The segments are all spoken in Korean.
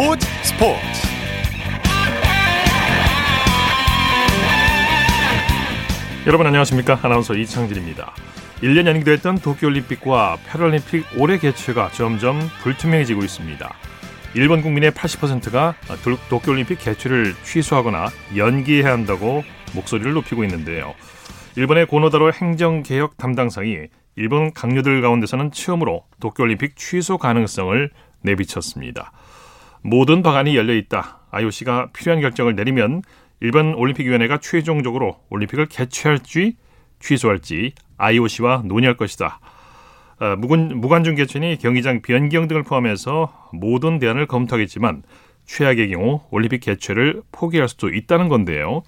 스포츠 스포츠. 여러분 안녕하십니까? 아나운서 이창진입니다. 1년 연기됐던 도쿄올림픽과 패럴림픽 올해 개최가 점점 불투명해지고 있습니다. 일본 국민의 80%가 도쿄올림픽 개최를 취소하거나 연기해야 한다고 목소리를 높이고 있는데요. 일본의 고노다로 행정개혁 담당상이 일본 강요들 가운데서는 처음으로 도쿄올림픽 취소 가능성을 내비쳤습니다. 모든 방안이 열려 있다. IOC가 필요한 결정을 내리면 일본 올림픽위원회가 최종적으로 올림픽을 개최할지 취소할지 IOC와 논의할 것이다. 어, 무관, 무관중 개최니 경기장 변경 등을 포함해서 모든 대안을 검토하겠지만 최악의 경우 올림픽 개최를 포기할 수도 있다는 건데요.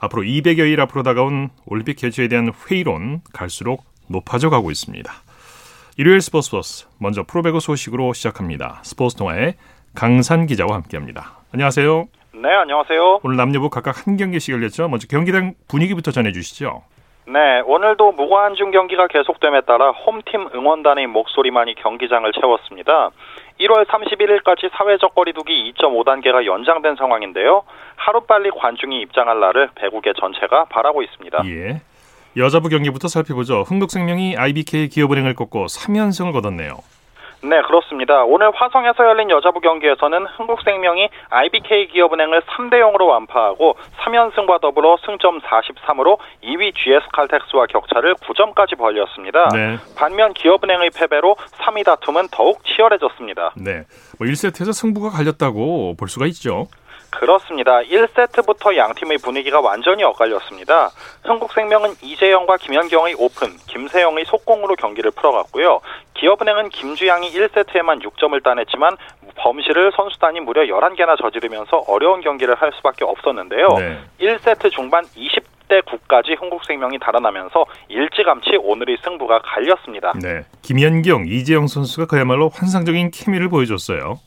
앞으로 200여 일 앞으로 다가온 올림픽 개최에 대한 회의론 갈수록 높아져 가고 있습니다. 일요일 스포츠 버스 먼저 프로배구 소식으로 시작합니다. 스포츠 통화의 강산 기자와 함께합니다. 안녕하세요. 네, 안녕하세요. 오늘 남녀부 각각 한 경기씩 열렸죠. 먼저 경기장 분위기부터 전해주시죠. 네, 오늘도 무관중 경기가 계속됨에 따라 홈팀 응원단의 목소리만이 경기장을 채웠습니다. 1월 31일까지 사회적 거리두기 2.5단계가 연장된 상황인데요. 하루빨리 관중이 입장할 날을 배구계 전체가 바라고 있습니다. 예. 여자부 경기부터 살펴보죠. 흥국생명이 IBK 기업은행을 꺾고 3연승을 거뒀네요. 네, 그렇습니다. 오늘 화성에서 열린 여자부 경기에서는 흥국생명이 IBK 기업은행을 3대 0으로 완파하고 3연승과 더불어 승점 43으로 2위 GS칼텍스와 격차를 9점까지 벌렸습니다. 네. 반면 기업은행의 패배로 3위 다툼은 더욱 치열해졌습니다. 네. 뭐 1세트에서 승부가 갈렸다고 볼 수가 있죠. 그렇습니다. 1세트부터 양 팀의 분위기가 완전히 엇갈렸습니다. 흥국생명은 이재영과 김현경의 오픈, 김세영의 속공으로 경기를 풀어갔고요. 기업은행은 김주양이 1세트에만 6점을 따냈지만 범실을 선수단이 무려 11개나 저지르면서 어려운 경기를 할 수밖에 없었는데요. 네. 1세트 중반 20대 9까지 흥국생명이 달아나면서 일찌감치 오늘의 승부가 갈렸습니다. 네. 김현경, 이재영 선수가 그야말로 환상적인 케미를 보여줬어요.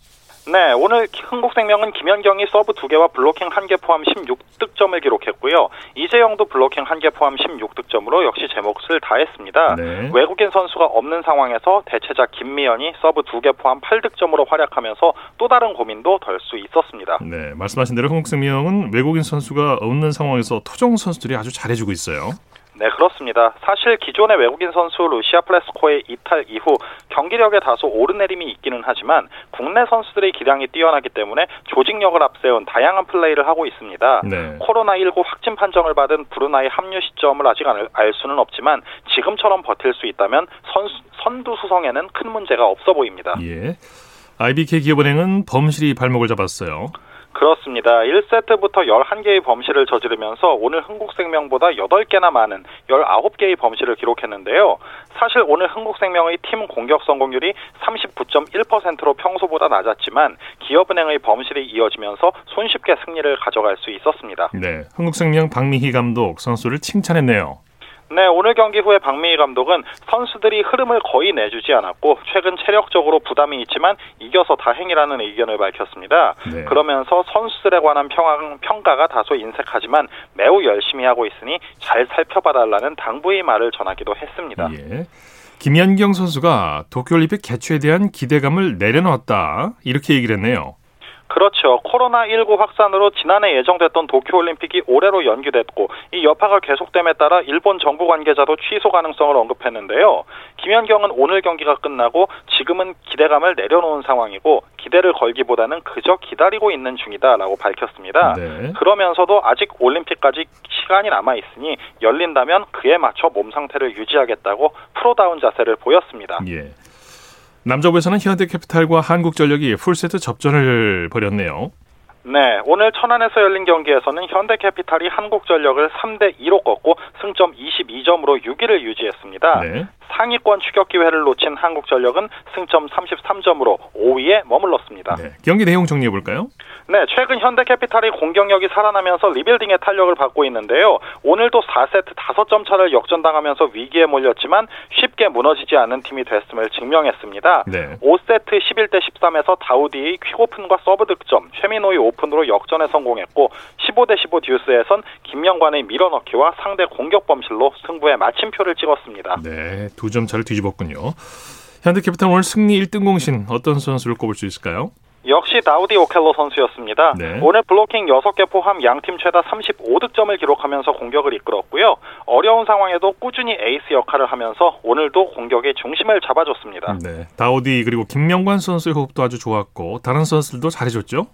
네, 오늘 흥국생명은 김연경이 서브 2개와 블로킹 1개 포함 16득점을 기록했고요. 이재영도 블로킹 1개 포함 16득점으로 역시 제 몫을 다했습니다. 네. 외국인 선수가 없는 상황에서 대체자 김미연이 서브 2개 포함 8득점으로 활약하면서 또 다른 고민도 덜 수 있었습니다. 네, 말씀하신 대로 흥국생명은 외국인 선수가 없는 상황에서 토종 선수들이 아주 잘해주고 있어요. 네, 그렇습니다. 사실 기존의 외국인 선수 루시아 프레스코의 이탈 이후 경기력에 다소 오르내림이 있기는 하지만 국내 선수들의 기량이 뛰어나기 때문에 조직력을 앞세운 다양한 플레이를 하고 있습니다. 네. 코로나19 확진 판정을 받은 브루나이 합류 시점을 아직 알 수는 없지만 지금처럼 버틸 수 있다면 선수, 선두 수성에는 큰 문제가 없어 보입니다. 예. IBK 기업은행은 범실이 발목을 잡았어요. 그렇습니다. 1세트부터 11개의 범실을 저지르면서 오늘 흥국생명보다 8개나 많은 19개의 범실을 기록했는데요. 사실 오늘 흥국생명의 팀 공격 성공률이 39.1%로 평소보다 낮았지만 기업은행의 범실이 이어지면서 손쉽게 승리를 가져갈 수 있었습니다. 네, 흥국생명 박미희 감독 선수를 칭찬했네요. 네, 오늘 경기 후에 박미희 감독은 선수들이 흐름을 거의 내주지 않았고 최근 체력적으로 부담이 있지만 이겨서 다행이라는 의견을 밝혔습니다. 네. 그러면서 선수들에 관한 평, 평가 가 다소 인색하지만 매우 열심히 하고 있으니 잘 살펴봐달라는 당부의 말을 전하기도 했습니다. 예. 김연경 선수가 도쿄올림픽 개최에 대한 기대감을 내려놓았다 이렇게 얘기를 했네요. 그렇죠. 코로나19 확산으로 지난해 예정됐던 도쿄올림픽이 올해로 연기됐고 이 여파가 계속됨에 따라 일본 정부 관계자도 취소 가능성을 언급했는데요. 김연경은 오늘 경기가 끝나고 지금은 기대감을 내려놓은 상황이고 기대를 걸기보다는 그저 기다리고 있는 중이다라고 밝혔습니다. 네. 그러면서도 아직 올림픽까지 시간이 남아 있으니 열린다면 그에 맞춰 몸 상태를 유지하겠다고 프로다운 자세를 보였습니다. 예. 남자부에서는 현대캐피탈과 한국전력이 풀세트 접전을 벌였네요. 네, 오늘 천안에서 열린 경기에서는 현대캐피탈이 한국전력을 3대 2로 꺾고 승점 22점으로 6위를 유지했습니다. 네. 상위권 추격 기회를 놓친 한국전력은 승점 33점으로 5위에 머물렀습니다. 네, 경기 내용 정리해 볼까요? 네, 최근 현대캐피탈이 공격력이 살아나면서 리빌딩에 탄력을 받고 있는데요. 오늘도 4세트 5점 차를 역전당하면서 위기에 몰렸지만 쉽게 무너지지 않는 팀이 됐음을 증명했습니다. 네. 5세트 11대 13에서 다우디의 퀵오픈과 서브 득점, 최민호의 오픈으로 역전에 성공했고 15대 15 듀스에선 김영관의 밀어넣기와 상대 공격 범실로 승부에 마침표를 찍었습니다. 네, 두 점 차를 뒤집었군요. 현대캐피탈 오늘 승리 1등 공신 어떤 선수를 꼽을 수 있을까요? 역시 다우디 오켈로 선수였습니다. 네. 오늘 블로킹 6개 포함 양팀 최다 35득점을 기록하면서 공격을 이끌었고요. 어려운 상황에도 꾸준히 에이스 역할을 하면서 오늘도 공격의 중심을 잡아줬습니다. 네. 다우디 그리고 김명관 선수의 호흡도 아주 좋았고 다른 선수들도 잘해줬죠?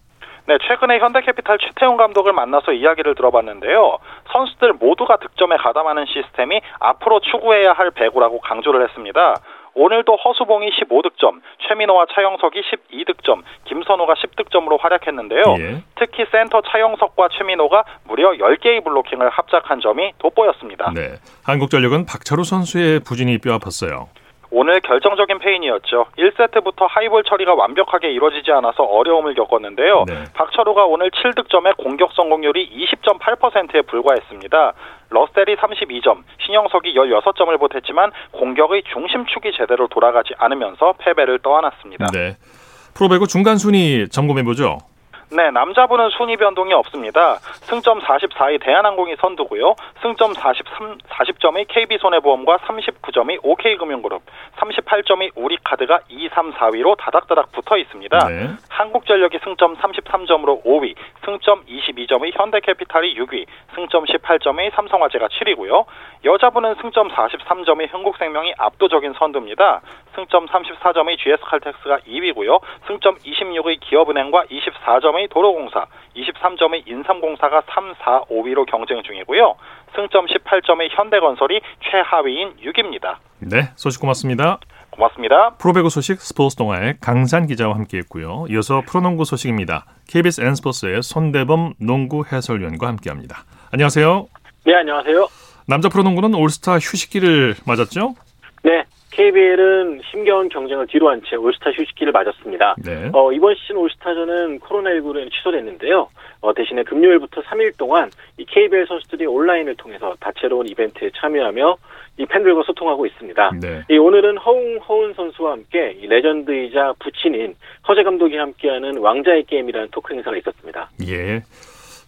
네, 최근에 현대캐피탈 최태웅 감독을 만나서 이야기를 들어봤는데요. 선수들 모두가 득점에 가담하는 시스템이 앞으로 추구해야 할 배구라고 강조를 했습니다. 오늘도 허수봉이 15득점, 최민호와 차영석이 12득점, 김선호가 10득점으로 활약했는데요. 예. 특히 센터 차영석과 최민호가 무려 10개의 블로킹을 합작한 점이 돋보였습니다. 네. 한국전력은 박철우 선수의 부진이 뼈아팠어요. 오늘 결정적인 페인이었죠. 1세트부터 하이볼 처리가 완벽하게 이루어지지 않아서 어려움을 겪었는데요. 네. 박철우가 오늘 7득점에 공격 성공률이 20.8%에 불과했습니다. 러셀이 32점, 신영석이 16점을 보탰지만 공격의 중심축이 제대로 돌아가지 않으면서 패배를 떠안았습니다. 네. 프로배구 중간 순위 점검해 보죠. 네, 남자분은 순위 변동이 없습니다. 승점 44위 대한항공이 선두고요. 승점 43, 40점의 KB손해보험과 39점의 OK금융그룹, 38점의 우리카드가 2, 3, 4위로 다닥다닥 붙어 있습니다. 네. 한국전력이 승점 33점으로 5위, 승점 22점의 현대캐피탈이 6위, 승점 18점의 삼성화재가 7위고요. 여자분은 승점 43점의 흥국생명이 압도적인 선두입니다. 승점 34점의 GS칼텍스가 2위고요. 승점 26의 기업은행과 24점의 도로공사, 23점의 인삼공사가 3, 4, 5위로 경쟁 중이고요. 승점 18점의 현대건설이 최하위인 6위입니다. 네, 소식 고맙습니다. 고맙습니다. 프로배구 소식 스포츠 동아의 강산 기자와 함께했고요. 이어서 프로농구 소식입니다. KBS N스포츠의 손대범 농구 해설위원과 함께합니다. 안녕하세요. 네, 안녕하세요. 남자 프로농구는 올스타 휴식기를 맞았죠? 네, KBL은 힘겨운 경쟁을 뒤로한 채 올스타 휴식기를 맞았습니다. 네. 어, 이번 시즌 올스타전은 코로나19로 취소됐는데요. 어, 대신에 금요일부터 3일 동안 이 KBL 선수들이 온라인을 통해서 다채로운 이벤트에 참여하며 이 팬들과 소통하고 있습니다. 네. 이 오늘은 허웅 허운 선수와 함께 이 레전드이자 부친인 허재 감독이 함께하는 왕자의 게임이라는 토크 행사가 있었습니다. 예.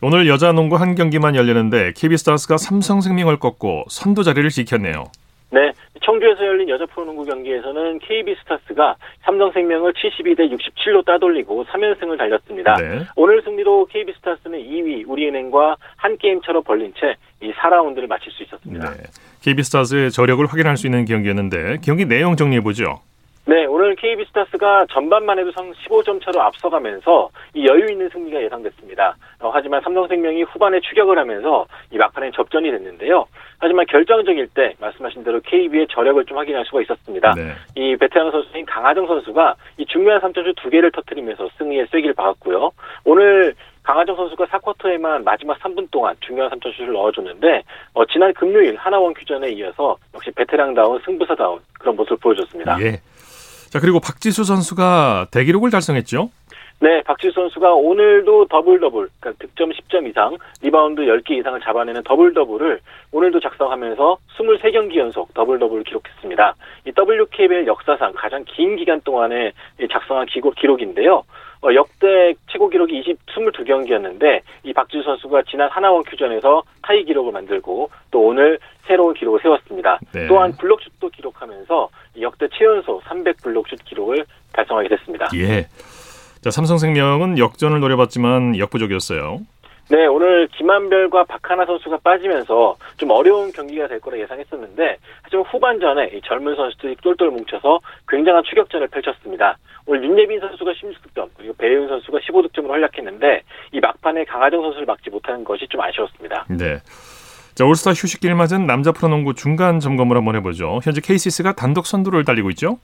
오늘 여자 농구 한 경기만 열리는데 KB스타스가 삼성생명을 꺾고 선두 자리를 지켰네요. 네, 청주에서 열린 여자 프로농구 경기에서는 KB스타스가 삼성생명을 72대 67로 따돌리고 3연승을 달렸습니다. 네. 오늘 승리로 KB스타스는 2위 우리은행과 한 게임 차로 벌린 채 이 4라운드를 마칠 수 있었습니다. 네. KB스타스의 저력을 확인할 수 있는 경기였는데 경기 내용 정리해 보죠. 네, 오늘 KB스타스가 전반만 해도 15점 차로 앞서가면서 이 여유 있는 승리가 예상됐습니다. 어, 하지만 삼성생명이 후반에 추격을 하면서 이 막판에 접전이 됐는데요. 하지만 결정적일 때 말씀하신 대로 KB의 저력을 좀 확인할 수가 있었습니다. 네. 이 베테랑 선수인 강아정 선수가 이 중요한 3점슛 두 개를 터뜨리면서 승리에 쐐기를 박았고요. 오늘 강아정 선수가 4쿼터에만 마지막 3분 동안 중요한 3점슛을 넣어줬는데 어, 지난 금요일 하나원큐전에 이어서 역시 베테랑다운 승부사다운 그런 모습을 보여줬습니다. 예. 자, 그리고 박지수 선수가 대기록을 달성했죠? 네, 박지수 선수가 오늘도 더블 더블, 그러니까 득점 10점 이상, 리바운드 10개 이상을 잡아내는 더블 더블을 오늘도 작성하면서 23경기 연속 더블 더블을 기록했습니다. 이 WKBL 역사상 가장 긴 기간 동안에 작성한 기록, 인데요 어, 역대 최고 기록이 20, 22경기였는데 이 박지수 선수가 지난 하나원큐전에서 타이 기록을 만들고 또 오늘 새로운 기록을 세웠습니다. 네. 또한 블록슛도 기록하면서 역대 최연소 300 블록슛 기록을 달성하게 됐습니다. 예. 자, 삼성생명은 역전을 노려봤지만 역부족이었어요. 네, 오늘 김한별과 박하나 선수가 빠지면서 좀 어려운 경기가 될 거라 예상했었는데 하지만 후반전에 이 젊은 선수들이 똘똘 뭉쳐서 굉장한 추격전을 펼쳤습니다. 오늘 윤예빈 선수가 16득점 그리고 배윤 선수가 15득점으로 활약했는데 이 막판에 강하정 선수를 막지 못하는 것이 좀 아쉬웠습니다. 네. 자, 올스타 휴식기를 맞은 남자 프로농구 중간 점검을 한번 해보죠. 현재 KCC가 단독 선두를 달리고 있죠?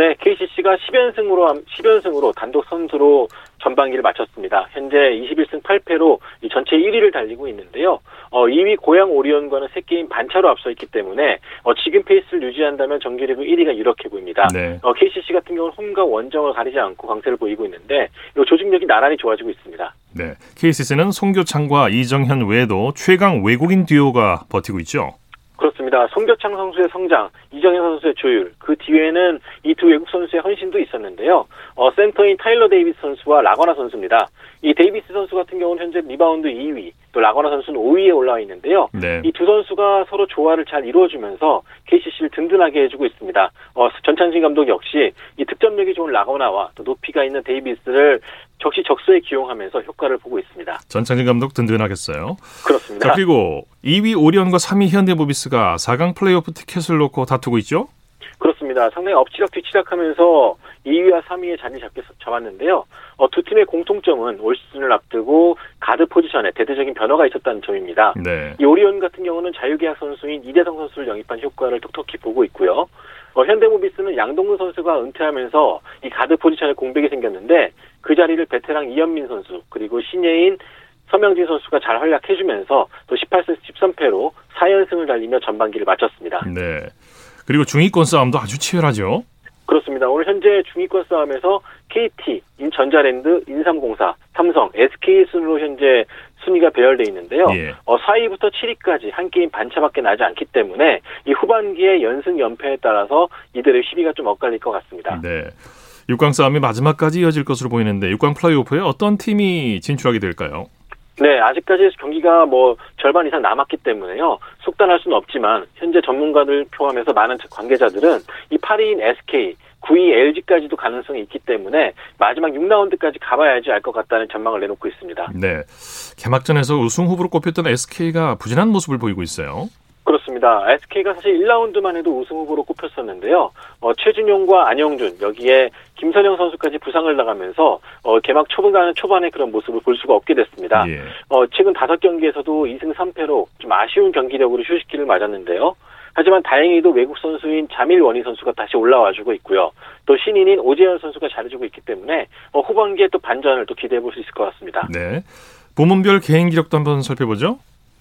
네, KCC가 10연승으로 10연승으로 단독 선두로 전반기를 마쳤습니다. 현재 21승 8패로 전체 1위를 달리고 있는데요. 어, 2위 고양 오리온과는 3게임 반차로 앞서 있기 때문에 어, 지금 페이스를 유지한다면 정규리그 1위가 유력해 보입니다. 네. 어, KCC 같은 경우는 홈과 원정을 가리지 않고 강세를 보이고 있는데 이 조직력이 나란히 좋아지고 있습니다. 네, KCC는 송교창과 이정현 외에도 최강 외국인 듀오가 버티고 있죠. 그렇습니다. 송교창 선수의 성장, 이정현 선수의 조율, 그 뒤에는 이 두 외국 선수의 헌신도 있었는데요. 어, 센터인 타일러 데이비스 선수와 라건아 선수입니다. 이 데이비스 선수 같은 경우는 현재 리바운드 2위, 또 라건아 선수는 5위에 올라와 있는데요. 네. 이 두 선수가 서로 조화를 잘 이루어주면서 KCC를 든든하게 해주고 있습니다. 어, 전창진 감독 역시 이 득점력이 좋은 라건아와 또 높이가 있는 데이비스를 적시적소에 기용하면서 효과를 보고 있습니다. 전창진 감독 든든하겠어요. 그렇습니다. 자, 그리고 2위 오리온과 3위 현대모비스가 4강 플레이오프 티켓을 놓고 다투고 있죠? 그렇습니다. 상당히 엎치락 뒤치락하면서 2위와 3위의 자리를 잡게 잡았는데요. 어, 두 팀의 공통점은 올 시즌을 앞두고 가드 포지션에 대대적인 변화가 있었다는 점입니다. 네. 이 오리온 같은 경우는 자유계약 선수인 이대성 선수를 영입한 효과를 톡톡히 보고 있고요. 어, 현대모비스는 양동근 선수가 은퇴하면서 이 가드 포지션에 공백이 생겼는데 그 자리를 베테랑 이현민 선수 그리고 신예인 서명진 선수가 잘 활약해주면서 또 18승 13패로 4연승을 달리며 전반기를 마쳤습니다. 네. 그리고 중위권 싸움도 아주 치열하죠. 그렇습니다. 오늘 현재 중위권 싸움에서 KT, 인전자랜드, 인삼공사, 삼성, SK 순으로 현재 순위가 배열돼 있는데요. 예. 어, 4위부터 7위까지 한 게임 반차밖에 나지 않기 때문에 이 후반기에 연승 연패에 따라서 이들의 시비가 좀 엇갈릴 것 같습니다. 네. 6강 싸움이 마지막까지 이어질 것으로 보이는데 6강 플레이오프에 어떤 팀이 진출하게 될까요? 네, 아직까지 경기가 뭐 절반 이상 남았기 때문에요. 속단할 수는 없지만 현재 전문가들 포함해서 많은 관계자들은 이 8위인 SK, 9위 LG까지도 가능성이 있기 때문에 마지막 6라운드까지 가봐야지 알 것 같다는 전망을 내놓고 있습니다. 네. 개막전에서 우승 후보로 꼽혔던 SK가 부진한 모습을 보이고 있어요. 그렇습니다. SK가 사실 1라운드만 해도 우승 후보로 꼽혔었는데요. 어, 최준용과 안영준 여기에 김선영 선수까지 부상을 나가면서 어, 개막 초반 초반에 그런 모습을 볼 수가 없게 됐습니다. 예. 어, 최근 다섯 경기에서도 2승 3패로 좀 아쉬운 경기력으로 휴식기를 맞았는데요. 하지만 다행히도 외국 선수인 자밀 워니 선수가 다시 올라와주고 있고요. 또 신인인 오재현 선수가 잘해주고 있기 때문에 어, 후반기에 또 반전을 또 기대해 볼 수 있을 것 같습니다. 네. 부문별 개인 기록도 한번 살펴보죠.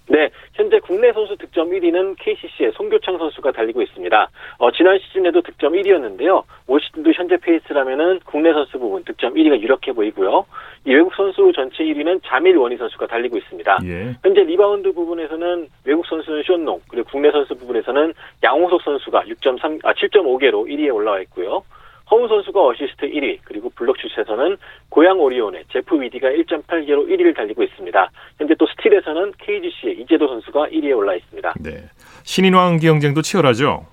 네, 현재 국내 선수 득점 1위는 KCC의 송교창 선수가 달리고 있습니다. 어, 지난 시즌에도 득점 1위였는데요. 올 시즌도 현재 페이스라면은 국내 선수 부분 득점 1위가 유력해 보이고요. 이 외국 선수 전체 1위는 자밀 워니 선수가 달리고 있습니다. 예. 현재 리바운드 부분에서는 외국 선수는 숀 롱 그리고 국내 선수 부분에서는 양홍석 선수가 6.3, 아 7.5개로 1위에 올라와 있고요. 허훈 선수가 어시스트 1위, 그리고 블록 슛에서는 고양 오리온의 제프 위디가 1.8개로 1위를 달리고 있습니다. 현재 또 스틸에서는 KGC의 이재도 선수가 1위에 올라 있습니다. 네. 신인왕 경쟁도 치열하죠.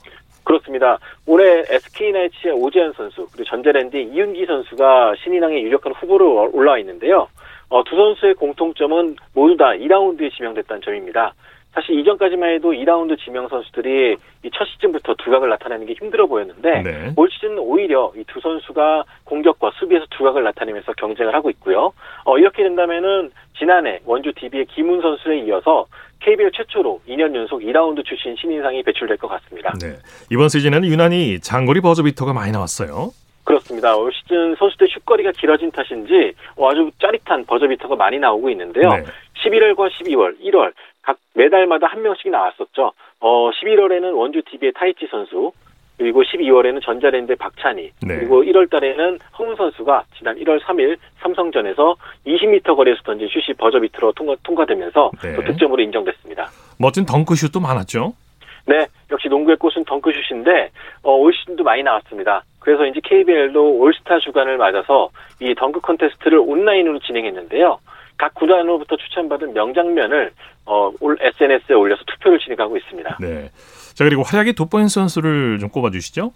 그렇습니다. 올해 SK나이츠의 오재현 선수, 그리고 전자랜드의 이윤기 선수가 신인왕의 유력한 후보로 올라와 있는데요. 어, 두 선수의 공통점은 모두 다 2라운드에 지명됐다는 점입니다. 사실 이전까지만 해도 2라운드 지명 선수들이 이 첫 시즌부터 두각을 나타내는 게 힘들어 보였는데 네. 올 시즌은 오히려 이 두 선수가 공격과 수비에서 두각을 나타내면서 경쟁을 하고 있고요. 어, 이렇게 된다면은 지난해 원주 DB의 김훈 선수에 이어서 KBL 최초로 2년 연속 2라운드 출신 신인상이 배출될 것 같습니다. 네. 이번 시즌에는 유난히 장거리 버저비터가 많이 나왔어요. 그렇습니다. 올 시즌 선수들 슛거리가 길어진 탓인지 어, 아주 짜릿한 버저비터가 많이 나오고 있는데요. 네. 11월과 12월, 1월 각 매달마다 한 명씩 나왔었죠. 어, 11월에는 원주 TV의 타이치 선수, 그리고 12월에는 전자랜드의 박찬희, 네. 그리고 1월 달에는 허훈 선수가 지난 1월 3일 삼성전에서 20m 거리에서 던진 슛이 버저비트로 통과, 통과되면서 네. 또 득점으로 인정됐습니다. 멋진 덩크슛도 많았죠. 네, 역시 농구의 꽃은 덩크슛인데 어, 올 시즌도 많이 나왔습니다. 그래서 이제 KBL도 올스타 주간을 맞아서 이 덩크 컨테스트를 온라인으로 진행했는데요. 각 구단으로부터 추천받은 명장면을 어, 올 SNS에 올려서 투표를 진행하고 있습니다. 네. 자 그리고 활약이 돋보인 선수를 좀 꼽아주시죠.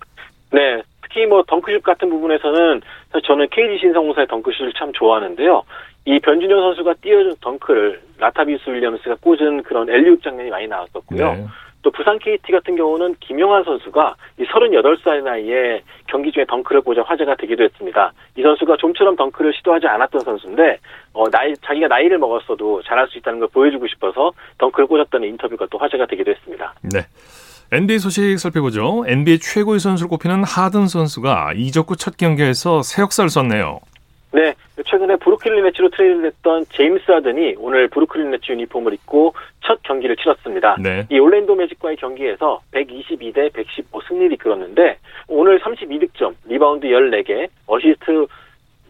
네, 특히 뭐 덩크슛 같은 부분에서는 저는 KD 신성공사의 덩크슛을 참 좋아하는데요. 이 변준현 선수가 띄워준 덩크를 라타비스 윌리엄스가 꽂은 그런 엘리웁 장면이 많이 나왔었고요. 네. 또 부산 KT 같은 경우는 김용환 선수가 이 38살 나이에 경기 중에 덩크를 꽂아 화제가 되기도 했습니다. 이 선수가 좀처럼 덩크를 시도하지 않았던 선수인데 어, 나이 자기가 나이를 먹었어도 잘할 수 있다는 걸 보여주고 싶어서 덩크를 꽂았다는 인터뷰가 또 화제가 되기도 했습니다. 네. NBA 소식 살펴보죠. NBA 최고의 선수를 꼽히는 하든 선수가 이적구 첫 경기에서 새 역사를 썼네요. 네, 최근에 브루클린 네츠로 트레이드됐던 제임스 하든이 오늘 브루클린 네츠 유니폼을 입고 첫 경기를 치렀습니다. 네. 이 올랜도 매직과의 경기에서 122대 115 승리를 이끌었는데 오늘 32득점, 리바운드 14개, 어시스트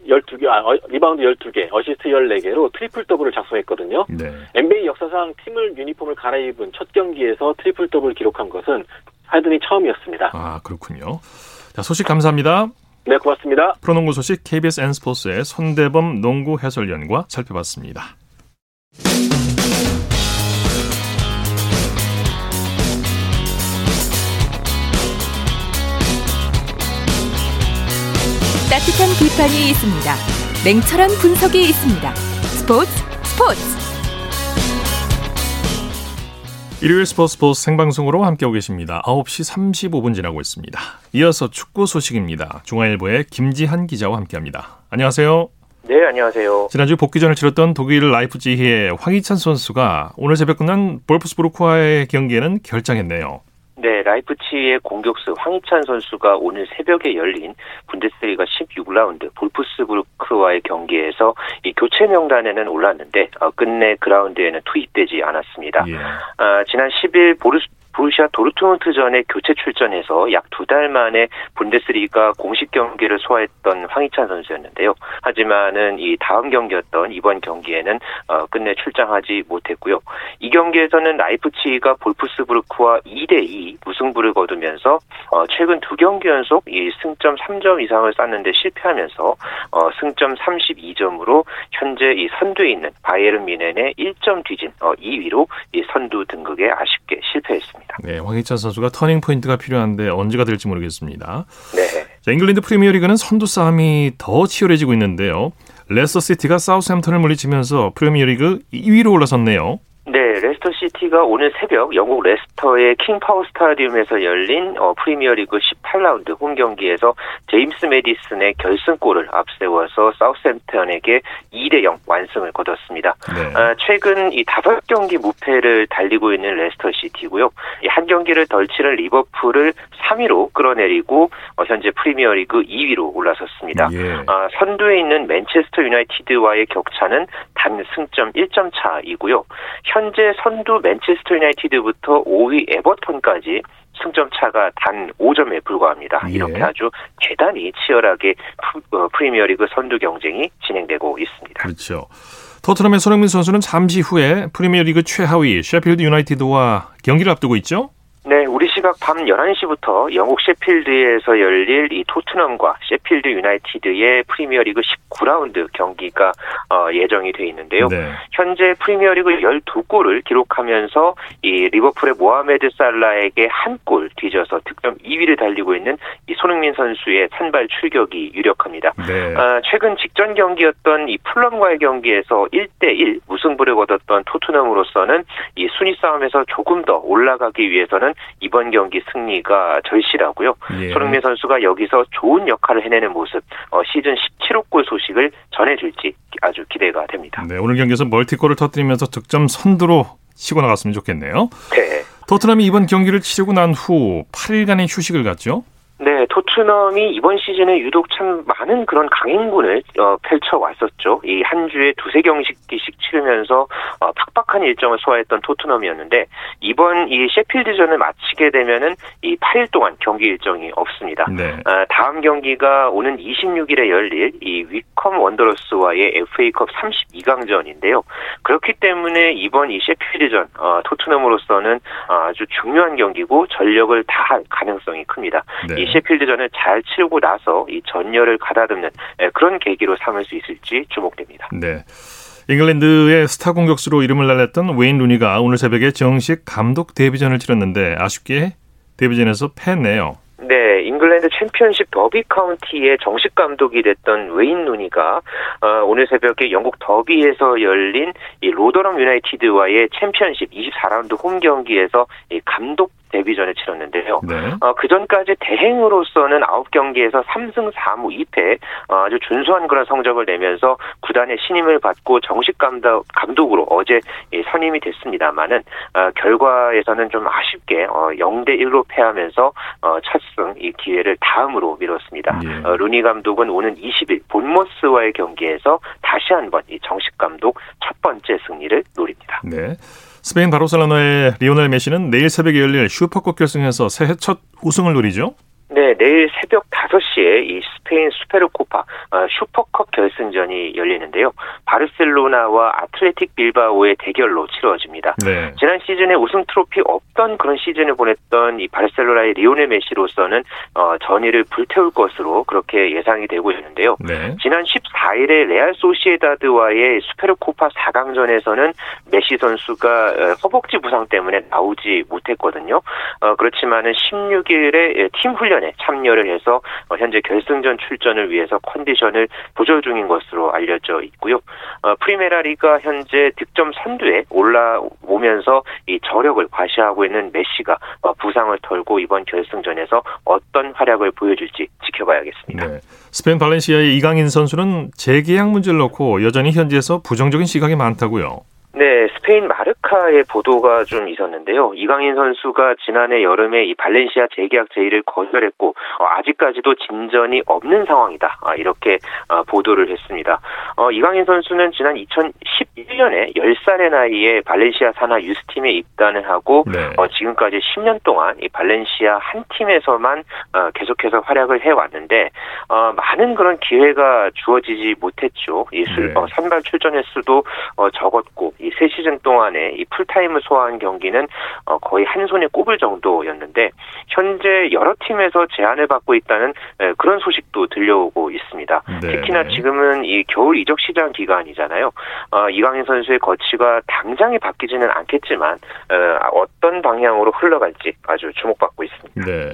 12개, 아, 어, 리바운드 12개, 어시스트 14개로 트리플 더블을 작성했거든요. 네. NBA 역사상 팀을 유니폼을 갈아입은 첫 경기에서 트리플 더블을 기록한 것은 하든이 처음이었습니다. 아 그렇군요. 자 소식 감사합니다. 네, 고맙습니다. 프로농구 소식 KBS N스포츠의 손대범 농구 해설위원과 살펴봤습니다. 따뜻한 비판이 있습니다. 냉철한 분석이 있습니다. 스포츠 스포츠 일요일 스포츠 스포츠 생방송으로 함께하고 계십니다. 9시 35분 지나고 있습니다. 이어서 축구 소식입니다. 중앙일보의 김지한 기자와 함께합니다. 안녕하세요. 네, 안녕하세요. 지난주 복귀전을 치렀던 독일 라이프지히의 황희찬 선수가 오늘 새벽 끝난 볼프스부르크와의 경기에는 결장했네요. 네, 라이프치히의 공격수 황희찬 선수가 오늘 새벽에 열린 분데스리가 16라운드 볼프스부르크와의 경기에서 이 교체 명단에는 올랐는데 어, 끝내 그라운드에는 투입되지 않았습니다. 예. 아, 지난 10일 보르스 보르시아 도르트문트전에 교체 출전해서 약 두 달 만에 분데스리가 공식 경기를 소화했던 황희찬 선수였는데요. 하지만은 이 다음 경기였던 이번 경기에는 어, 끝내 출장하지 못했고요. 이 경기에서는 라이프치히가 볼프스부르크와 2대 2 무승부를 거두면서 어, 최근 두 경기 연속 이 승점 3점 이상을 쌓는데 실패하면서 어, 승점 32점으로 현재 이 선두에 있는 바이에른 뮌헨에 1점 뒤진 어, 2위로 이 선두 등극에 아쉽게 실패했습니다. 네, 황희찬 선수가 터닝 포인트가 필요한데 언제가 될지 모르겠습니다. 네. 자, 잉글랜드 프리미어리그는 선두 싸움이 더 치열해지고 있는데요. 레스터 시티가 사우스햄턴을 물리치면서 프리미어리그 2위로 올라섰네요. 네, 레스터 시티가 오늘 새벽 영국 레스터의 킹파워 스타디움에서 열린 어, 프리미어리그 18라운드 홈 경기에서 제임스 매디슨의 결승골을 앞세워서 사우스햄턴에게 2대 0 완승을 거뒀습니다. 네. 아, 최근 이 다섯 경기 무패를 달리고 있는 레스터 시티고요. 이 한 경기를 덜 치른 리버풀을 3위로 끌어내리고 어, 현재 프리미어리그 2위로 올라섰습니다. 예. 아, 선두에 있는 맨체스터 유나이티드와의 격차는 단 승점 1점 차이고요. 현재 선두 맨체스터 유나이티드부터 5위 에버턴까지 승점 차가 단 5점에 불과합니다. 예. 이렇게 아주 대단히 치열하게 프- 어, 프리미어리그 선두 경쟁이 진행되고 있습니다. 그렇죠. 토트넘의 손흥민 선수는 잠시 후에 프리미어리그 최하위 셰필드 유나이티드와 경기를 앞두고 있죠. 네, 우리 시각 밤 11시부터 영국 셰필드에서 열릴 이 토트넘과 셰필드 유나이티드의 프리미어리그 19라운드 경기가 어, 예정이 돼 있는데요. 네. 현재 프리미어리그 12골을 기록하면서 이 리버풀의 모하메드 살라에게 한 골 뒤져서 득점 2위를 달리고 있는 이 손흥민 선수의 선발 출격이 유력합니다. 네. 아, 최근 직전 경기였던 이 풀럼과의 경기에서 1대1 무승부를 거뒀던 토트넘으로서는 이 순위 싸움에서 조금 더 올라가기 위해서는 이번 경기 승리가 절실하고요. 예. 손흥민 선수가 여기서 좋은 역할을 해내는 모습, 어, 시즌 17호 골 소식을 전해줄지 아주 기대가 됩니다. 네, 오늘 경기에서 멀티골을 터뜨리면서 득점 선두로 치고 나갔으면 좋겠네요. 네. 토트넘이 이번 경기를 치르고 난 후 8일간의 휴식을 갖죠. 네, 토트넘이 이번 시즌에 유독 참 많은 그런 강행군을 어, 펼쳐왔었죠. 이 한 주에 두세 경기씩 치르면서 어, 팍팍한 일정을 소화했던 토트넘이었는데 이번 이 셰필드전을 마치게 되면은 이 8일 동안 경기 일정이 없습니다. 네. 아, 다음 경기가 오는 26일에 열릴 이 위컴 원더러스와의 FA컵 32강전인데요. 그렇기 때문에 이번 이 셰필드전 어, 토트넘으로서는 아주 중요한 경기고 전력을 다할 가능성이 큽니다. 네. 이 셰필드 전을 잘 치르고 나서 이 전열을 가다듬는 에, 그런 계기로 삼을 수 있을지 주목됩니다. 네. 잉글랜드의 스타 공격수로 이름을 날렸던 웨인 루니가 오늘 새벽에 정식 감독 데뷔전을 치렀는데 아쉽게 데뷔전에서 패했네요. 네, 잉글랜드 챔피언십 더비 카운티의 정식 감독이 됐던 웨인 루니가 어, 오늘 새벽에 영국 더비에서 열린 이 로더럼 유나이티드와의 챔피언십 24라운드 홈 경기에서 이 감독 데뷔전을 치렀는데요. 네. 어, 그 전까지 대행으로서는 9경기에서 3승 4무 2패 어, 아주 준수한 그런 성적을 내면서 구단의 신임을 받고 정식 감독, 감독으로 어제 예, 선임이 됐습니다만은 어, 결과에서는 좀 아쉽게 어, 0대 1로 패하면서 어, 첫승 이 기회를 다음으로 미뤘습니다. 예. 어, 루니 감독은 오는 20일 본머스와의 경기에서 다시 한번 이 정식 감독 첫 번째 승리를 노립니다. 네. 스페인 바르셀로나의 리오넬 메시는 내일 새벽에 열릴 슈퍼컵 결승에서 새해 첫 우승을 노리죠. 네, 네, 내일 새벽 5시에 이 스페인 수페르코파 어, 슈퍼컵 결승전이 열리는데요. 바르셀로나와 아틀레틱 빌바오의 대결로 치러집니다. 네. 지난 시즌에 우승 트로피 없던 그런 시즌을 보냈던 이 바르셀로나의 리오넬 메시로서는 어, 전의를 불태울 것으로 그렇게 예상이 되고 있는데요. 네. 지난 14일에 레알 소시에다드와의 수페르코파 4강전에서는 메시 선수가 어, 허벅지 부상 때문에 나오지 못했거든요. 어, 그렇지만은 16일에 팀 훈련 에 참여를 해서 어, 현재 결승전 출전을 위해서 컨디션을 조절 중인 것으로 알려져 있고요. 어, 프리메라 리가 현재 득점 선두에 올라오면서 이 저력을 과시하고 있는 메시가 어, 부상을 털고 이번 결승전에서 어떤 활약을 보여줄지 지켜봐야겠습니다. 네. 스페인 발렌시아의 이강인 선수는 재계약 문제를 놓고 여전히 현지에서 부정적인 시각이 많다고요. 네, 스페인 마르 카의 보도가 좀 있었는데요. 이강인 선수가 지난해 여름에 이 발렌시아 재계약 제의를 거절했고 어, 아직까지도 진전이 없는 상황이다. 아, 이렇게 어, 보도를 했습니다. 어, 이강인 선수는 지난 2011년에 10살의 나이에 발렌시아 산하 유스팀에 입단을 하고 네. 어, 지금까지 10년 동안 이 발렌시아 한 팀에서만 어, 계속해서 활약을 해왔는데 어, 많은 그런 기회가 주어지지 못했죠. 이 술, 네. 선발 출전 횟수도 적었고 이 세 시즌 동안에 이 풀타임을 소화한 경기는 어, 거의 한 손에 꼽을 정도였는데 현재 여러 팀에서 제안을 받고 있다는 그런 소식도 들려오고 있습니다. 네. 특히나 지금은 이 겨울 이적 시장 기간이잖아요. 어, 이강인 선수의 거치가 당장에 바뀌지는 않겠지만 어, 떤 방향으로 흘러갈지 아주 주목받고 있습니다. 네.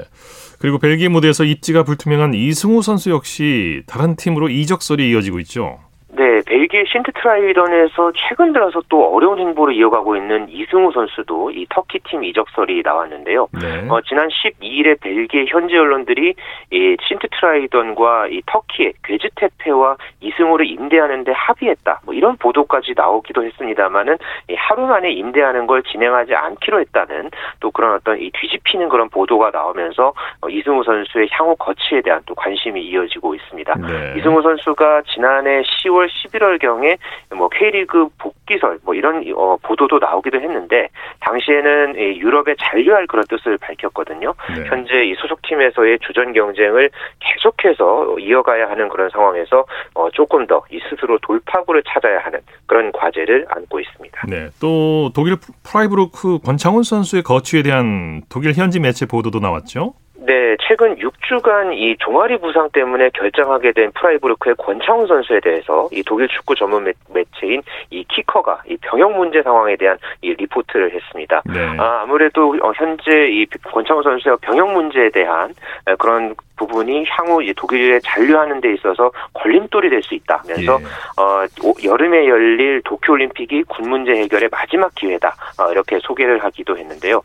그리고 벨기에 무대에서 입지가 불투명한 이승우 선수 역시 다른 팀으로 이적설이 이어지고 있죠. 네, 벨기에 신트트라이런에서 최근 들어서 또 어려운 행보를 이어가고 있는 이승우 선수도 이 터키 팀 이적설이 나왔는데요. 네. 어, 지난 12일에 벨기에 현지 언론들이 이 신트트라이던과 이 터키의 괴즈테페와 이승우를 임대하는데 합의했다. 뭐 이런 보도까지 나오기도 했습니다만은 하루 만에 임대하는 걸 진행하지 않기로 했다는 또 그런 어떤 이 뒤집히는 그런 보도가 나오면서 어, 이승우 선수의 향후 거치에 대한 또 관심이 이어지고 있습니다. 네. 이승우 선수가 지난해 10월 10월 11월경에 뭐 K리그 복귀설 뭐 이런 어, 보도도 나오기도 했는데 당시에는 이 유럽에 잔류할 그런 뜻을 밝혔거든요. 네. 현재 이 소속팀에서의 주전 경쟁을 계속해서 이어가야 하는 그런 상황에서 어, 조금 더 이 스스로 돌파구를 찾아야 하는 그런 과제를 안고 있습니다. 네. 또 독일 프라이부르크 권창훈 선수의 거취에 대한 독일 현지 매체 보도도 나왔죠. 네, 최근 6주간 이 종아리 부상 때문에 결장하게 된 프라이부르크의 권창훈 선수에 대해서 이 독일 축구 전문 매체인 이 키커가 이 병역 문제 상황에 대한 이 리포트를 했습니다. 네. 아, 아무래도 어, 현재 이 권창훈 선수의 병역 문제에 대한 그런 부분이 향후 이제 독일에 잔류하는 데 있어서 걸림돌이 될 수 있다면서 예. 어, 여름에 열릴 도쿄올림픽이 군 문제 해결의 마지막 기회다 어, 이렇게 소개를 하기도 했는데요.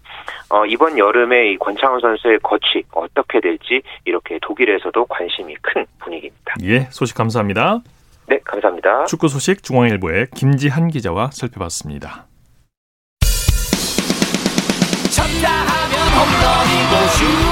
어, 이번 여름에 이 권창훈 선수의 거취 어떻게 될지 이렇게 독일에서도 관심이 큰 분위기입니다. 예, 소식 감사합니다. 네, 감사합니다. 축구 소식 중앙일보의 김지한 기자와 살펴봤습니다. 쳤다 하면 홈런이고 슛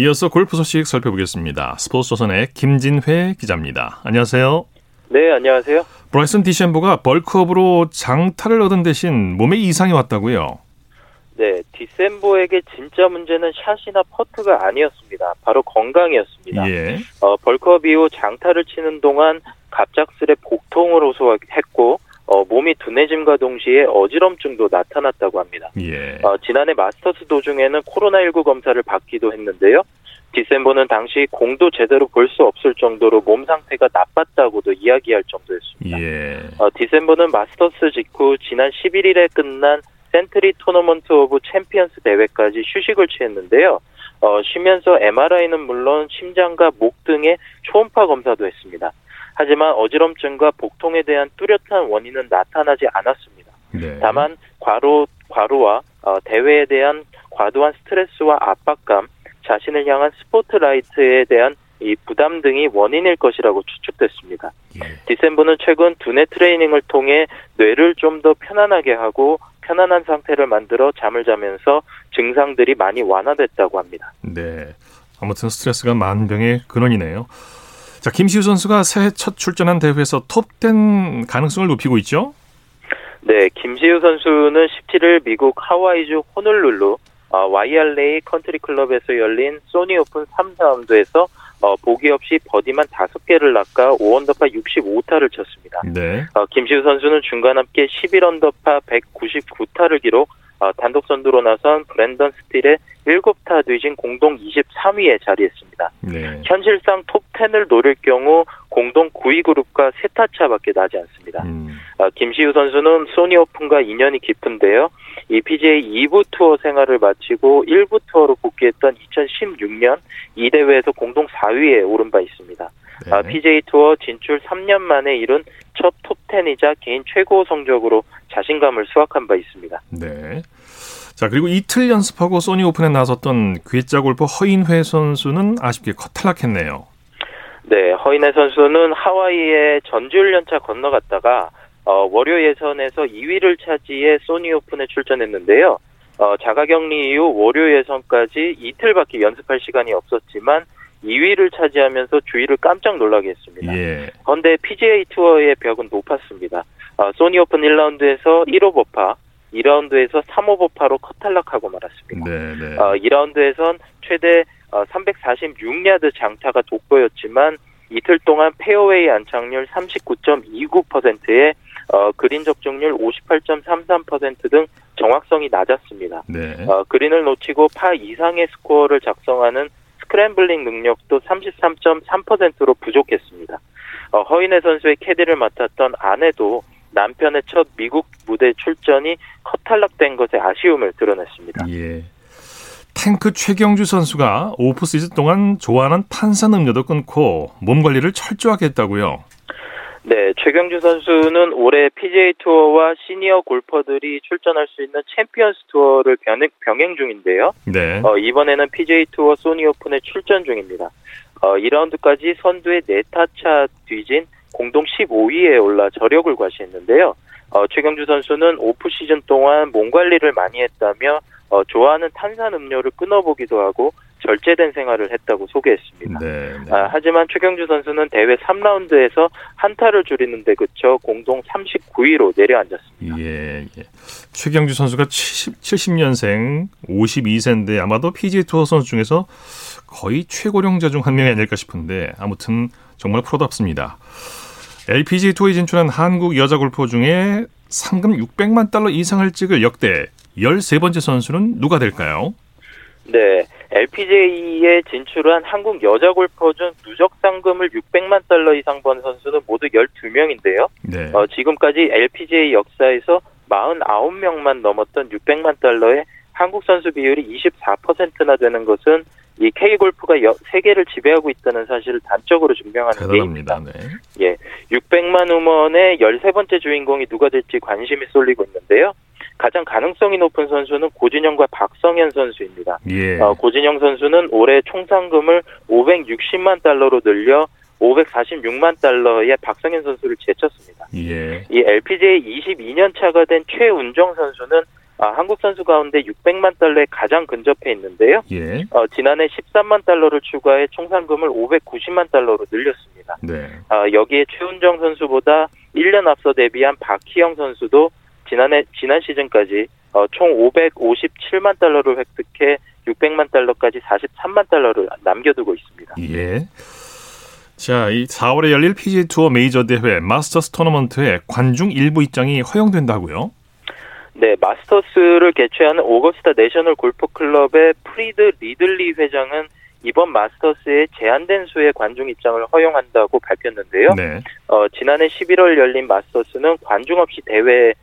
이어서 골프 소식 살펴보겠습니다. 스포츠조선의 김진회 기자입니다. 안녕하세요. 네, 안녕하세요. 브라이슨 디셈버가 벌크업으로 장타를 얻은 대신 몸에 이상이 왔다고요? 네, 디셈버에게 진짜 문제는 샷이나 퍼트가 아니었습니다. 바로 건강이었습니다. 예. 어, 벌크업 이후 장타를 치는 동안 갑작스레 복통을 호소했고 어, 몸이 둔해짐과 동시에 어지럼증도 나타났다고 합니다. 예. 어, 지난해 마스터스 도중에는 코로나19 검사를 받기도 했는데요. 디섐보는 당시 공도 제대로 볼 수 없을 정도로 몸 상태가 나빴다고도 이야기할 정도였습니다. 예. 어, 디섐보는 마스터스 직후 지난 11일에 끝난 센트리 토너먼트 오브 챔피언스 대회까지 휴식을 취했는데요. 어, 쉬면서 MRI는 물론 심장과 목 등의 초음파 검사도 했습니다. 하지만 어지럼증과 복통에 대한 뚜렷한 원인은 나타나지 않았습니다. 네. 다만 과로 과로와 어, 대회에 대한 과도한 스트레스와 압박감, 자신을 향한 스포트라이트에 대한 이 부담 등이 원인일 것이라고 추측됐습니다. 예. 디셈브는 최근 두뇌 트레이닝을 통해 뇌를 좀 더 편안하게 하고 편안한 상태를 만들어 잠을 자면서 증상들이 많이 완화됐다고 합니다. 네. 아무튼 스트레스가 만병의 근원이네요. 자, 김시우 선수가 새해 첫 출전한 대회에서 톱10 가능성을 높이고 있죠? 네, 김시우 선수는 17일 미국 하와이주 호놀룰루 어, 와이알레이 컨트리 클럽에서 열린 소니 오픈 3라운드에서 어, 보기 없이 버디만 5개를 낚아 5언더파 65타를 쳤습니다. 네. 어, 김시우 선수는 중간 합계 11언더파 199타를 기록 어, 단독 선두로 나선 브랜던 스틸의 7타 뒤진 공동 23위에 자리했습니다. 네. 현실상 톱10을 노릴 경우 공동 9위 그룹과 3타 차밖에 나지 않습니다. 음. 어, 김시우 선수는 소니 오픈과 인연이 깊은데요. 이 PGA 2부 투어 생활을 마치고 1부 투어로 복귀했던 2016년 이 대회에서 공동 4위에 오른 바 있습니다. 네. 아, PGA 투어 진출 3년 만에 이룬 첫 톱10이자 개인 최고 성적으로 자신감을 수확한 바 있습니다. 네. 자, 그리고 이틀 연습하고 소니 오픈에 나섰던 괴짜 골퍼 허인회 선수는 아쉽게 커탈락했네요. 네, 허인회 선수는 하와이에 전주훈련차 건너갔다가 어, 월요 예선에서 2위를 차지해 소니 오픈에 출전했는데요. 어, 자가격리 이후 월요 예선까지 이틀밖에 연습할 시간이 없었지만 2위를 차지하면서 주위를 깜짝 놀라게 했습니다. 예. 그런데 PGA 투어의 벽은 높았습니다. 어, 소니 오픈 1라운드에서 1오버파, 2라운드에서 3오버파로 컷탈락하고 말았습니다. 네, 네. 어, 2라운드에선 최대 어, 346야드 장타가 돋보였지만 이틀 동안 페어웨이 안착률 39.29%에 어, 그린 적중률 58.33%등 정확성이 낮았습니다. 네. 어, 그린을 놓치고 파 이상의 스코어를 작성하는 scrambling 능력도 33.3%로 부족했습니다. 어, 허인회 선수의 캐디를 맡았던 아내도 남편의 첫 미국 무대 출전이 컷탈락된 것에 아쉬움을 드러냈습니다. 예. 탱크 최경주 선수가 오프 시즌 동안 좋아하는 탄산 음료도 끊고 몸 관리를 철저하게 했다고요. 네, 최경주 선수는 올해 PGA 투어와 시니어 골퍼들이 출전할 수 있는 챔피언스 투어를 병행, 중인데요. 네. 어, 이번에는 PGA 투어 소니 오픈에 출전 중입니다. 어, 2라운드까지 선두의 네타차 뒤진 공동 15위에 올라 저력을 과시했는데요. 어, 최경주 선수는 오프 시즌 동안 몸 관리를 많이 했다며 어, 좋아하는 탄산 음료를 끊어보기도 하고 절제된 생활을 했다고 소개했습니다. 네, 네. 아, 하지만 최경주 선수는 대회 3라운드에서 한타를 줄이는데 그쳐 공동 39위로 내려앉았습니다. 예, 예. 최경주 선수가 70, 70년생 52세인데 아마도 PGA 투어 선수 중에서 거의 최고령자 중 한 명이 아닐까 싶은데 아무튼 정말 프로답습니다. LPGA 투어에 진출한 한국 여자 골퍼 중에 상금 600만 달러 이상을 찍을 역대 13번째 선수는 누가 될까요? 네. LPGA에 진출한 한국 여자 골퍼 중 누적 상금을 600만 달러 이상 번 선수는 모두 12명인데요. 네. 어, 지금까지 LPGA 역사에서 49명만 넘었던 600만 달러의 한국 선수 비율이 24%나 되는 것은 이 K 골프가 세계를 지배하고 있다는 사실을 단적으로 증명하는 게입니다. 네. 예, 600만 우먼의 13번째 주인공이 누가 될지 관심이 쏠리고 있는데요. 가장 가능성이 높은 선수는 고진영과 박성현 선수입니다. 예. 어, 고진영 선수는 올해 총 상금을 560만 달러로 늘려 546만 달러의 박성현 선수를 제쳤습니다. 예. 이 LPGA 22년 차가 된 최운정 선수는 아, 한국 선수 가운데 600만 달러에 가장 근접해 있는데요. 예. 어, 지난해 13만 달러를 추가해 총 상금을 590만 달러로 늘렸습니다. 네. 아, 여기에 최운정 선수보다 1년 앞서 데뷔한 박희영 선수도 지난해 지난 시즌까지 어, 총 557만 달러를 획득해 600만 달러까지 43만 달러를 남겨두고 있습니다. 예. 자, 이 4월에 열릴 PGA 투어 메이저 대회 마스터스 토너먼트에 관중 일부 입장이 허용된다고요? 네, 마스터스를 개최하는 오거스타 내셔널 골프 클럽의 프레드 리들리 회장은 이번 마스터스에 제한된 수의 관중 입장을 허용한다고 밝혔는데요. 네. 어, 지난해 11월 열린 마스터스는 관중 없이 대회에 어,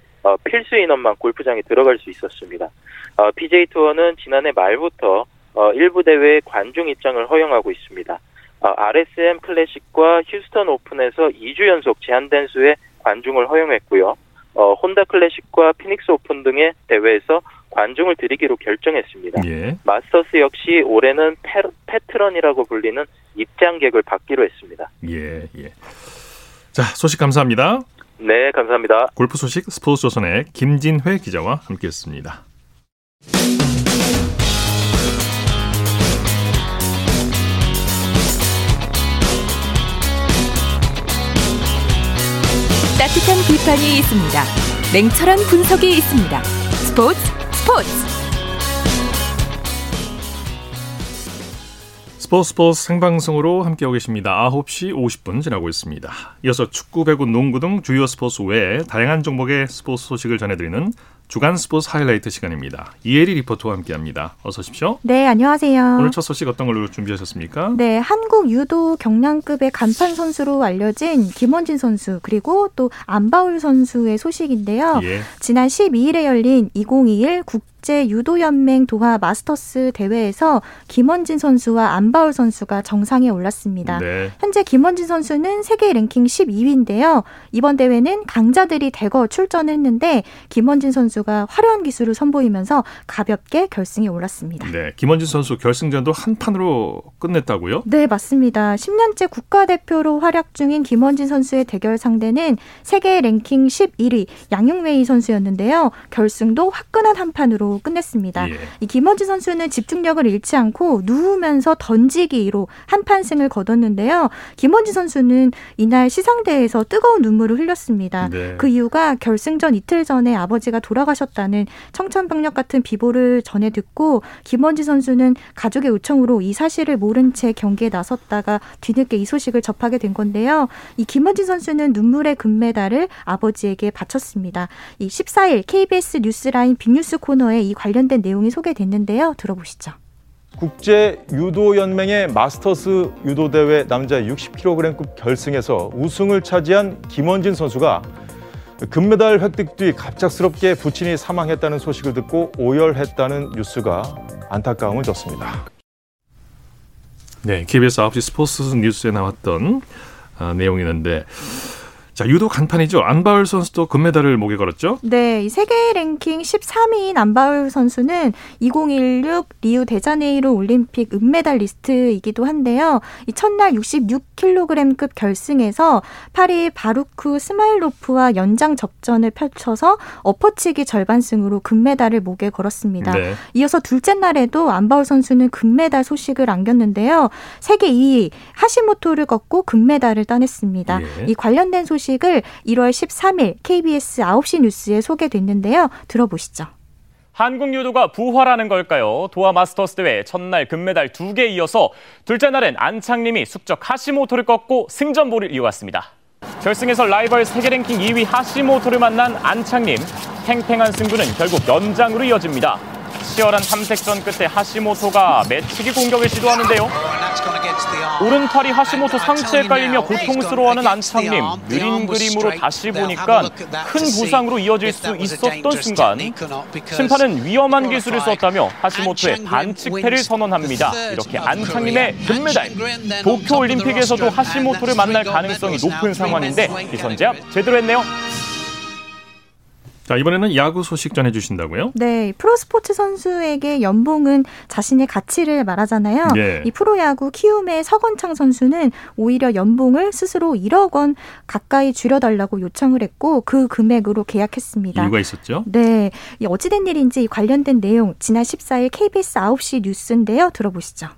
필수 인원만 골프장에 들어갈 수 있었습니다. 어, PGA 투어는 지난해 말부터 어, 일부 대회에 관중 입장을 허용하고 있습니다. 어, RSM 클래식과 휴스턴 오픈에서 2주 연속 제한된 수의 관중을 허용했고요. 어, 혼다 클래식과 피닉스 오픈 등의 대회에서 관중을 들이기로 결정했습니다. 예. 마스터스 역시 올해는 페, 패트런이라고 불리는 입장객을 받기로 했습니다. 예, 예. 자, 소식 감사합니다. 네, 감사합니다. 골프 소식 스포츠조선의 김진회 기자와 함께했습니다. 따뜻한 비판이 있습니다. 냉철한 분석이 있습니다. 스포츠 스포츠 스포츠 스포츠 생방송으로 함께하고 계십니다. 9시 50분 지나고 있습니다. 이어서 축구, 배구, 농구 등 주요 스포츠 외에 다양한 종목의 스포츠 소식을 전해드리는 주간 스포츠 하이라이트 시간입니다. 이혜리 리포터와 함께합니다. 어서 오십시오. 네, 안녕하세요. 오늘 첫 소식 어떤 걸로 준비하셨습니까? 네, 한국 유도 경량급의 간판 선수로 알려진 김원진 선수 그리고 또 안바울 선수의 소식인데요. 예. 지난 12일에 열린 2021국 국제 유도연맹 도하 마스터스 대회에서 김원진 선수와 안바울 선수가 정상에 올랐습니다. 네. 현재 김원진 선수는 세계 랭킹 12위인데요. 이번 대회는 강자들이 대거 출전했는데 김원진 선수 가 화려한 기술을 선보이면서 가볍게 결승에 올랐습니다. 네, 김원진 선수 결승전도 한 판으로 끝냈다고요? 네, 맞습니다. 10년째 국가대표로 활약 중인 김원진 선수의 대결 상대는 세계 랭킹 11위 양용웨이 선수였는데요. 결승도 화끈한 한 판으로 끝냈습니다. 예. 이 김원진 선수는 집중력을 잃지 않고 누우면서 던지기로 한 판승을 거뒀는데요. 김원진 선수는 이날 시상대에서 뜨거운 눈물을 흘렸습니다. 네. 그 이유가 결승전 이틀 전에 아버지가 돌아가 셨다는 청천벽력 같은 비보를 전해 듣고 김원진 선수는 가족의 요청으로 이 사실을 모른 채 경기에 나섰다가 뒤늦게 이 소식을 접하게 된 건데요. 이 김원진 선수는 눈물의 금메달을 아버지에게 바쳤습니다. 이 14일 KBS 뉴스라인 빅뉴스 코너에 이 관련된 내용이 소개됐는데요. 들어보시죠. 국제 유도 연맹의 마스터스 유도 대회 남자 60kg급 결승에서 우승을 차지한 김원진 선수가 금메달 획득 뒤 갑작스럽게 부친이 사망했다는 소식을 듣고 오열했다는 뉴스가 안타까움을 줬습니다. 네, KBS 9시 스포츠 뉴스에 나왔던 아, 내용이었는데 자, 유도 간판이죠. 안바울 선수도 금메달을 목에 걸었죠? 네, 이 세계 랭킹 13위인 안바울 선수는 2016 리우 데자네이루 올림픽 은메달 리스트이기도 한데요. 이 첫날 66kg급 결승에서 파리 바루크 쉬마일로프와 연장 접전을 펼쳐서 업어치기 절반승으로 금메달을 목에 걸었습니다. 네. 이어서 둘째 날에도 안바울 선수는 금메달 소식을 안겼는데요. 세계 2위 하시모토를 꺾고 금메달을 따냈습니다. 예. 이 관련된 소식 소식을 1월 13일 KBS 9시 뉴스에 소개됐는데요. 들어보시죠. 한국 유도가 부활하는 걸까요? 도하 마스터스 대회 첫날 금메달 2개 이어서 둘째 날엔 안창림이 숙적 하시모토를 꺾고 승전보를 이어갔습니다. 결승에서 라이벌 세계 랭킹 2위 하시모토를 만난 안창림. 팽팽한 승부는 결국 연장으로 이어집니다. 치열한 탐색전 끝에 하시모토가 매치기 공격을 시도하는데요. 오른팔이 하시모토 상체에 깔리며 고통스러워하는 안창님. 느린 그림으로 다시 보니까 큰 부상으로 이어질 수 있었던 순간 심판은 위험한 기술을 썼다며 하시모토의 반칙패를 선언합니다. 이렇게 안창님의 금메달. 도쿄올림픽에서도 하시모토를 만날 가능성이 높은 상황인데 기선제압 제대로 했네요. 자, 이번에는 야구 소식 전해 주신다고요? 네, 프로스포츠 선수에게 연봉은 자신의 가치를 말하잖아요. 네. 이 프로야구 키움의 서건창 선수는 오히려 연봉을 스스로 1억 원 가까이 줄여달라고 요청을 했고 그 금액으로 계약했습니다. 이유가 있었죠? 네, 어찌된 일인지 관련된 내용 지난 14일 KBS 9시 뉴스인데요. 들어보시죠.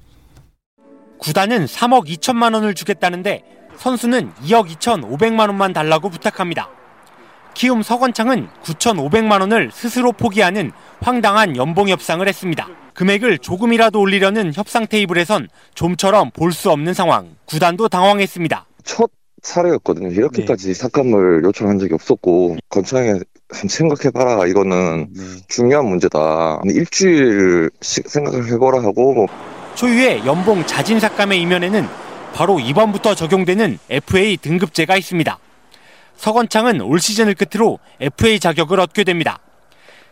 구단은 3억 2천만 원을 주겠다는데 선수는 2억 2천 5백만 원만 달라고 부탁합니다. 키움 서건창은 9,500만 원을 스스로 포기하는 황당한 연봉 협상을 했습니다. 금액을 조금이라도 올리려는 협상 테이블에선 좀처럼 볼 수 없는 상황. 구단도 당황했습니다. 첫 사례였거든요. 이렇게까지 네. 삭감을 요청한 적이 없었고 건창에 생각해봐라 이거는 네. 중요한 문제다. 일주일씩 생각을 해보라 하고 뭐. 초유의 연봉 자진 삭감의 이면에는 바로 이번부터 적용되는 FA 등급제가 있습니다. 서건창은 올 시즌을 끝으로 FA 자격을 얻게 됩니다.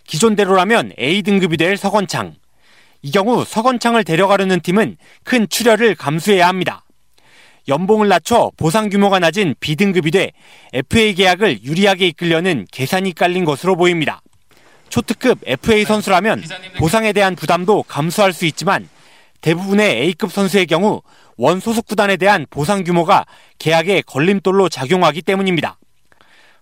기존대로라면 A 등급이 될 서건창. 이 경우 서건창을 데려가려는 팀은 큰 출혈을 감수해야 합니다. 연봉을 낮춰 보상 규모가 낮은 B등급이 돼 FA 계약을 유리하게 이끌려는 계산이 깔린 것으로 보입니다. 초특급 FA 선수라면 보상에 대한 부담도 감수할 수 있지만 대부분의 A급 선수의 경우 원 소속 구단에 대한 보상 규모가 계약의 걸림돌로 작용하기 때문입니다.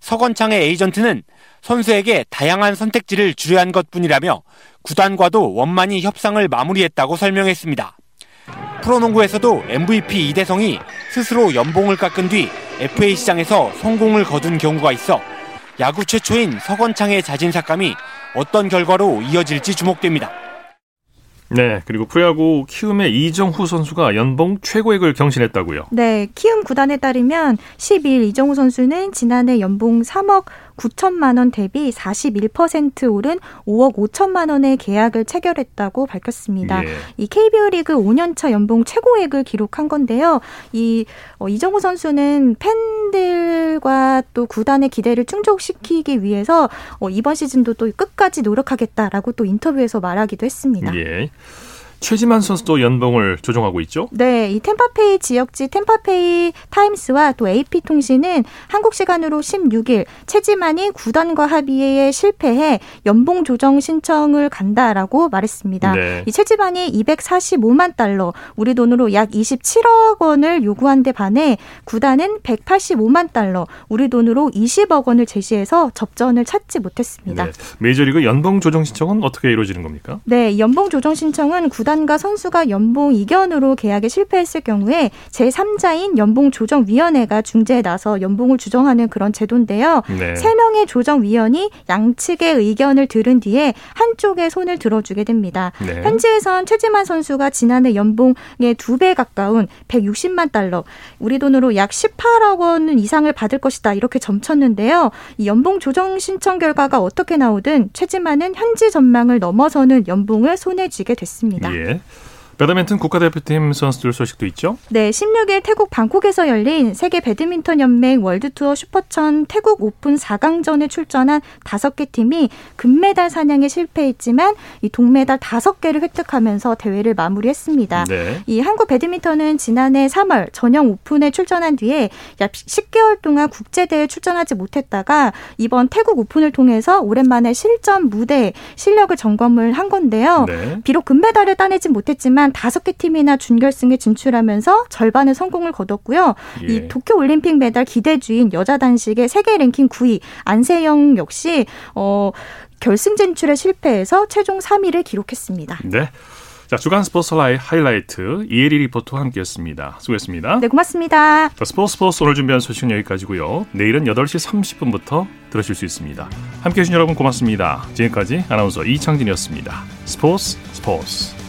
서건창의 에이전트는 선수에게 다양한 선택지를 주려 한 것 뿐이라며 구단과도 원만히 협상을 마무리했다고 설명했습니다. 프로농구에서도 MVP 이대성이 스스로 연봉을 깎은 뒤 FA 시장에서 성공을 거둔 경우가 있어 야구 최초인 서건창의 자진 삭감이 어떤 결과로 이어질지 주목됩니다. 네, 그리고 프로야구 키움의 이정후 선수가 연봉 최고액을 경신했다고요. 네, 키움 구단에 따르면 12일 이정후 선수는 지난해 연봉 3억 9천만 원 대비 41% 오른 5억 5천만 원의 계약을 체결했다고 밝혔습니다. 예. 이 KBO 리그 5년차 연봉 최고액을 기록한 건데요. 이 어, 이정우 선수는 팬들과 또 구단의 기대를 충족시키기 위해서 어, 이번 시즌도 또 끝까지 노력하겠다라고 또 인터뷰에서 말하기도 했습니다. 예. 최지만 선수도 연봉을 조정하고 있죠? 네, 이 템파페이 지역지 템파페이 타임스와 또 AP통신은 한국 시간으로 16일 최지만이 구단과 합의에 실패해 연봉 조정 신청을 간다라고 말했습니다. 네. 이 최지만이 245만 달러, 우리 돈으로 약 27억 원을 요구한 데 반해 구단은 185만 달러, 우리 돈으로 20억 원을 제시해서 접전을 찾지 못했습니다. 네. 메이저리그 연봉 조정 신청은 어떻게 이루어지는 겁니까? 네, 연봉 조정 신청은 구단 구단과 선수가 연봉 이견으로 계약에 실패했을 경우에 제3자인 연봉 조정 위원회가 중재에 나서 연봉을 조정하는 그런 제도인데요. 네. 3명의 조정 위원이 양측의 의견을 들은 뒤에 한쪽의 손을 들어주게 됩니다. 네. 현지에선 최지만 선수가 지난해 연봉의 두 배 가까운 160만 달러, 우리 돈으로 약 18억 원 이상을 받을 것이다 이렇게 점쳤는데요. 이 연봉 조정 신청 결과가 어떻게 나오든 최지만은 현지 전망을 넘어서는 연봉을 손에 쥐게 됐습니다. 예. 배드민턴 국가대표팀 선수들 소식도 있죠? 네, 16일 태국 방콕에서 열린 세계 배드민턴 연맹 월드투어 슈퍼 1000 태국 오픈 4강전에 출전한 5개 팀이 금메달 사냥에 실패했지만 이 동메달 5개를 획득하면서 대회를 마무리했습니다. 네. 이 한국 배드민턴은 지난해 3월 전영 오픈에 출전한 뒤에 약 10개월 동안 국제대회에 출전하지 못했다가 이번 태국 오픈을 통해서 오랜만에 실전 무대 실력을 점검을 한 건데요. 네. 비록 금메달을 따내진 못했지만 지난 다섯 개 팀이나 준결승에 진출하면서 절반의 성공을 거뒀고요. 예. 이 도쿄 올림픽 메달 기대주인 여자 단식의 세계 랭킹 9위 안세영 역시 어 결승 진출에 실패해서 최종 3위를 기록했습니다. 네. 자, 주간 스포츠 라이 하이라이트 이혜리 리포터와 함께했습니다. 수고했습니다. 네, 고맙습니다. 자, 스포츠 스포츠 오늘 준비한 소식은 여기까지고요. 내일은 8시 30분부터 들으실 수 있습니다. 함께해 주신 여러분 고맙습니다. 지금까지 아나운서 이창진이었습니다. 스포츠 스포츠